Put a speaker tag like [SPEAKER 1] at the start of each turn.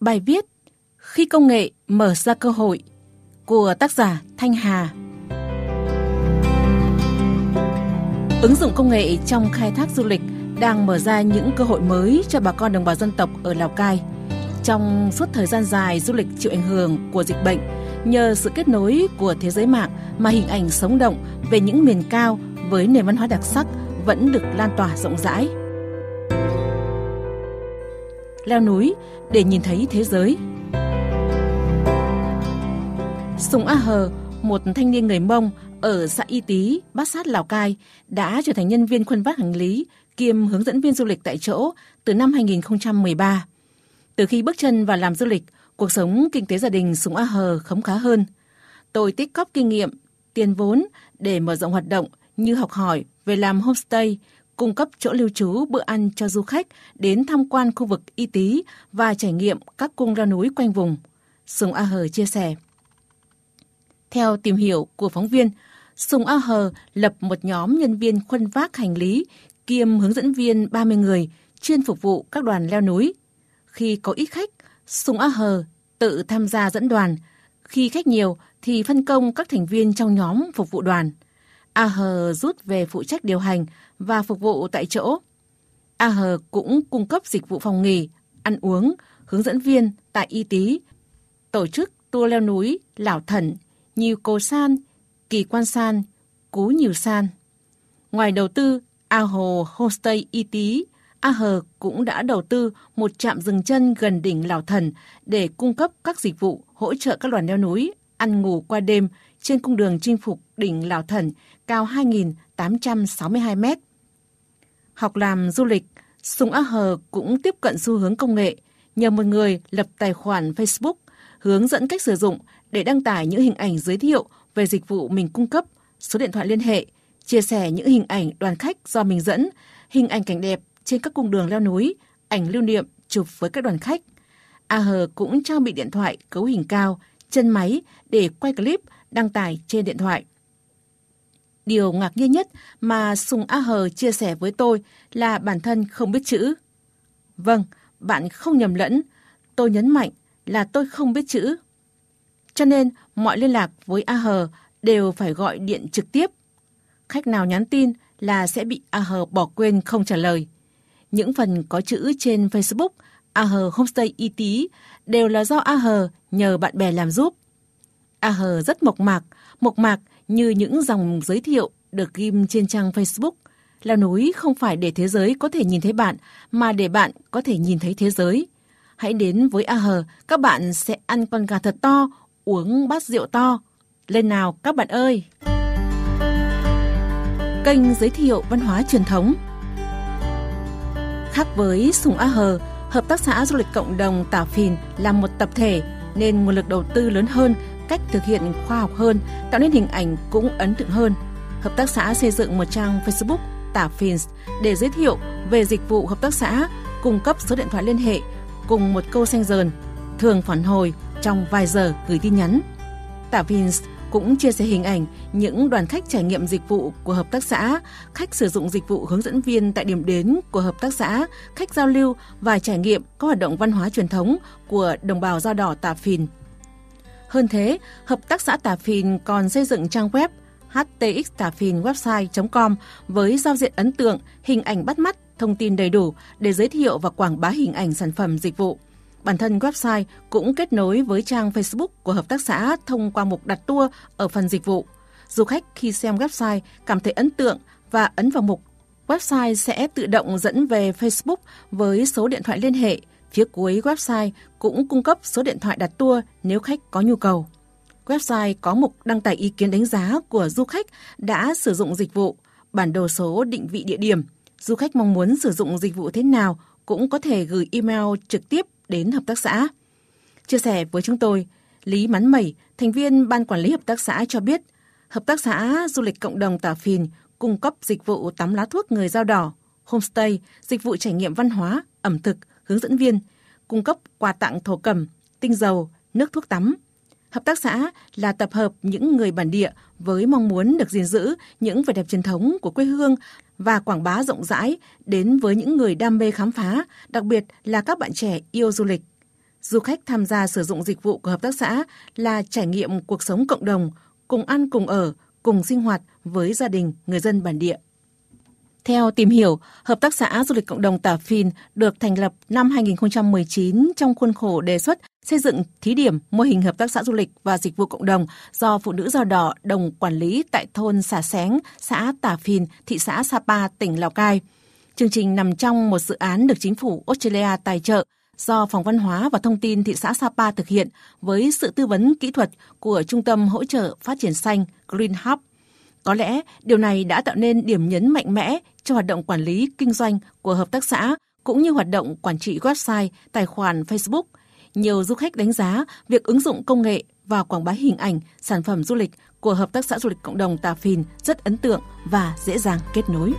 [SPEAKER 1] Bài viết Khi công nghệ mở ra cơ hội của tác giả Thanh Hà Ứng dụng công nghệ trong khai thác du lịch đang mở ra những cơ hội mới cho bà con đồng bào dân tộc ở Lào Cai. Trong suốt thời gian dài du lịch chịu ảnh hưởng của dịch bệnh, nhờ sự kết nối của thế giới mạng mà hình ảnh sống động về những miền cao với nền văn hóa đặc sắc vẫn được lan tỏa rộng rãi. Leo núi để nhìn thấy thế giới. Sùng A Hờ, một thanh niên người Mông ở xã Y Tý, Bát Sát, Lào Cai đã trở thành nhân viên khuân vác hành lý kiêm hướng dẫn viên du lịch tại chỗ từ năm 2013. Từ khi bước chân vào làm du lịch, cuộc sống kinh tế gia đình Sùng A Hờ khấm khá hơn. Tôi tích cóp kinh nghiệm, tiền vốn để mở rộng hoạt động như học hỏi về làm homestay, cung cấp chỗ lưu trú bữa ăn cho du khách đến tham quan khu vực Y Tý và trải nghiệm các cung leo núi quanh vùng. Sùng A Hờ chia sẻ. Theo tìm hiểu của phóng viên, Sùng A Hờ lập một nhóm nhân viên khuân vác hành lý kiêm hướng dẫn viên 30 người chuyên phục vụ các đoàn leo núi. Khi có ít khách, Sùng A Hờ tự tham gia dẫn đoàn. Khi khách nhiều thì phân công các thành viên trong nhóm phục vụ đoàn. A Hờ rút về phụ trách điều hành và phục vụ tại chỗ. A Hờ cũng cung cấp dịch vụ phòng nghỉ, ăn uống, hướng dẫn viên tại Y Tý, tổ chức tour leo núi lão Thần, Nhiều Cô San, Kỳ Quan San, Cú Nhiều San. Ngoài đầu tư A Hồ Homestay Y Tý, A Hờ cũng đã đầu tư một trạm dừng chân gần đỉnh Lào Thần để cung cấp các dịch vụ hỗ trợ các đoàn leo núi ăn ngủ qua đêm trên cung đường chinh phục đỉnh Lào Thần cao 2.862 mét. Học làm du lịch, Sùng A Hờ cũng tiếp cận xu hướng công nghệ nhờ một người lập tài khoản Facebook hướng dẫn cách sử dụng để đăng tải những hình ảnh giới thiệu về dịch vụ mình cung cấp, số điện thoại liên hệ, chia sẻ những hình ảnh đoàn khách do mình dẫn, hình ảnh cảnh đẹp trên các cung đường leo núi, ảnh lưu niệm chụp với các đoàn khách. A Hờ cũng trang bị điện thoại cấu hình cao, chân máy để quay clip đăng tải trên điện thoại. Điều ngạc nhiên nhất mà Sùng A Hờ chia sẻ với tôi là bản thân không biết chữ. Vâng, bạn không nhầm lẫn, tôi nhấn mạnh là tôi không biết chữ. Cho nên mọi liên lạc với A Hờ đều phải gọi điện trực tiếp. Khách nào nhắn tin là sẽ bị A Hờ bỏ quên không trả lời. Những phần có chữ trên Facebook A Hờ Homestay Y Tý đều là do A Hờ nhờ bạn bè làm giúp. A Hờ rất mộc mạc, mộc mạc như những dòng giới thiệu được ghim trên trang Facebook. Leo núi không phải để thế giới có thể nhìn thấy bạn, mà để bạn có thể nhìn thấy thế giới. Hãy đến với A Hờ, các bạn sẽ ăn con gà thật to, uống bát rượu to. Lên nào các bạn ơi! Kênh giới thiệu văn hóa truyền thống Khác với Sùng A Hờ, Hợp tác xã Du lịch Cộng đồng Tả Phìn là một tập thể nên nguồn lực đầu tư lớn hơn, cách thực hiện khoa học hơn, tạo nên hình ảnh cũng ấn tượng hơn. Hợp tác xã xây dựng một trang Facebook Tả Phìn để giới thiệu về dịch vụ hợp tác xã, cung cấp số điện thoại liên hệ cùng một câu xanh dờn, thường phản hồi trong vài giờ gửi tin nhắn. Tả Fins cũng chia sẻ hình ảnh những đoàn khách trải nghiệm dịch vụ của hợp tác xã, khách sử dụng dịch vụ hướng dẫn viên tại điểm đến của hợp tác xã, khách giao lưu và trải nghiệm các hoạt động văn hóa truyền thống của đồng bào da đỏ Tà Phìn. Hơn thế, hợp tác xã Tà Phìn còn xây dựng trang web htxtafinwebsite.com với giao diện ấn tượng, hình ảnh bắt mắt, thông tin đầy đủ để giới thiệu và quảng bá hình ảnh sản phẩm dịch vụ. Bản thân website cũng kết nối với trang Facebook của hợp tác xã thông qua mục đặt tour ở phần dịch vụ. Du khách khi xem website cảm thấy ấn tượng và ấn vào mục website sẽ tự động dẫn về Facebook với số điện thoại liên hệ. Phía cuối website cũng cung cấp số điện thoại đặt tour nếu khách có nhu cầu. Website có mục đăng tải ý kiến đánh giá của du khách đã sử dụng dịch vụ, bản đồ số định vị địa điểm. Du khách mong muốn sử dụng dịch vụ thế nào cũng có thể gửi email trực tiếp đến hợp tác xã. Chia sẻ với chúng tôi, Lý Mắn Mẩy, thành viên ban quản lý hợp tác xã cho biết, hợp tác xã du lịch cộng đồng Tà Phìn cung cấp dịch vụ tắm lá thuốc người dao đỏ, homestay, dịch vụ trải nghiệm văn hóa, ẩm thực, hướng dẫn viên, cung cấp quà tặng thổ cẩm, tinh dầu, nước thuốc tắm. Hợp tác xã là tập hợp những người bản địa với mong muốn được gìn giữ những vẻ đẹp truyền thống của quê hương và quảng bá rộng rãi đến với những người đam mê khám phá, đặc biệt là các bạn trẻ yêu du lịch. du khách tham gia sử dụng dịch vụ của hợp tác xã là trải nghiệm cuộc sống cộng đồng, cùng ăn cùng ở, cùng sinh hoạt với gia đình người dân bản địa. Theo tìm hiểu, Hợp tác xã Du lịch Cộng đồng Tà Phìn được thành lập năm 2019 trong khuôn khổ đề xuất xây dựng thí điểm mô hình hợp tác xã du lịch và dịch vụ cộng đồng do Phụ nữ Dao Đỏ đồng quản lý tại thôn Xà Xén, xã Tà Phìn, thị xã Sapa, tỉnh Lào Cai. Chương trình nằm trong một dự án được chính phủ Australia tài trợ do Phòng Văn hóa và Thông tin thị xã Sapa thực hiện với sự tư vấn kỹ thuật của Trung tâm Hỗ trợ Phát triển Xanh Green Hub. Có lẽ điều này đã tạo nên điểm nhấn mạnh mẽ cho hoạt động quản lý kinh doanh của hợp tác xã cũng như hoạt động quản trị website, tài khoản Facebook. Nhiều du khách đánh giá việc ứng dụng công nghệ và quảng bá hình ảnh, sản phẩm du lịch của Hợp tác xã Du lịch Cộng đồng Tà Phìn rất ấn tượng và dễ dàng kết nối.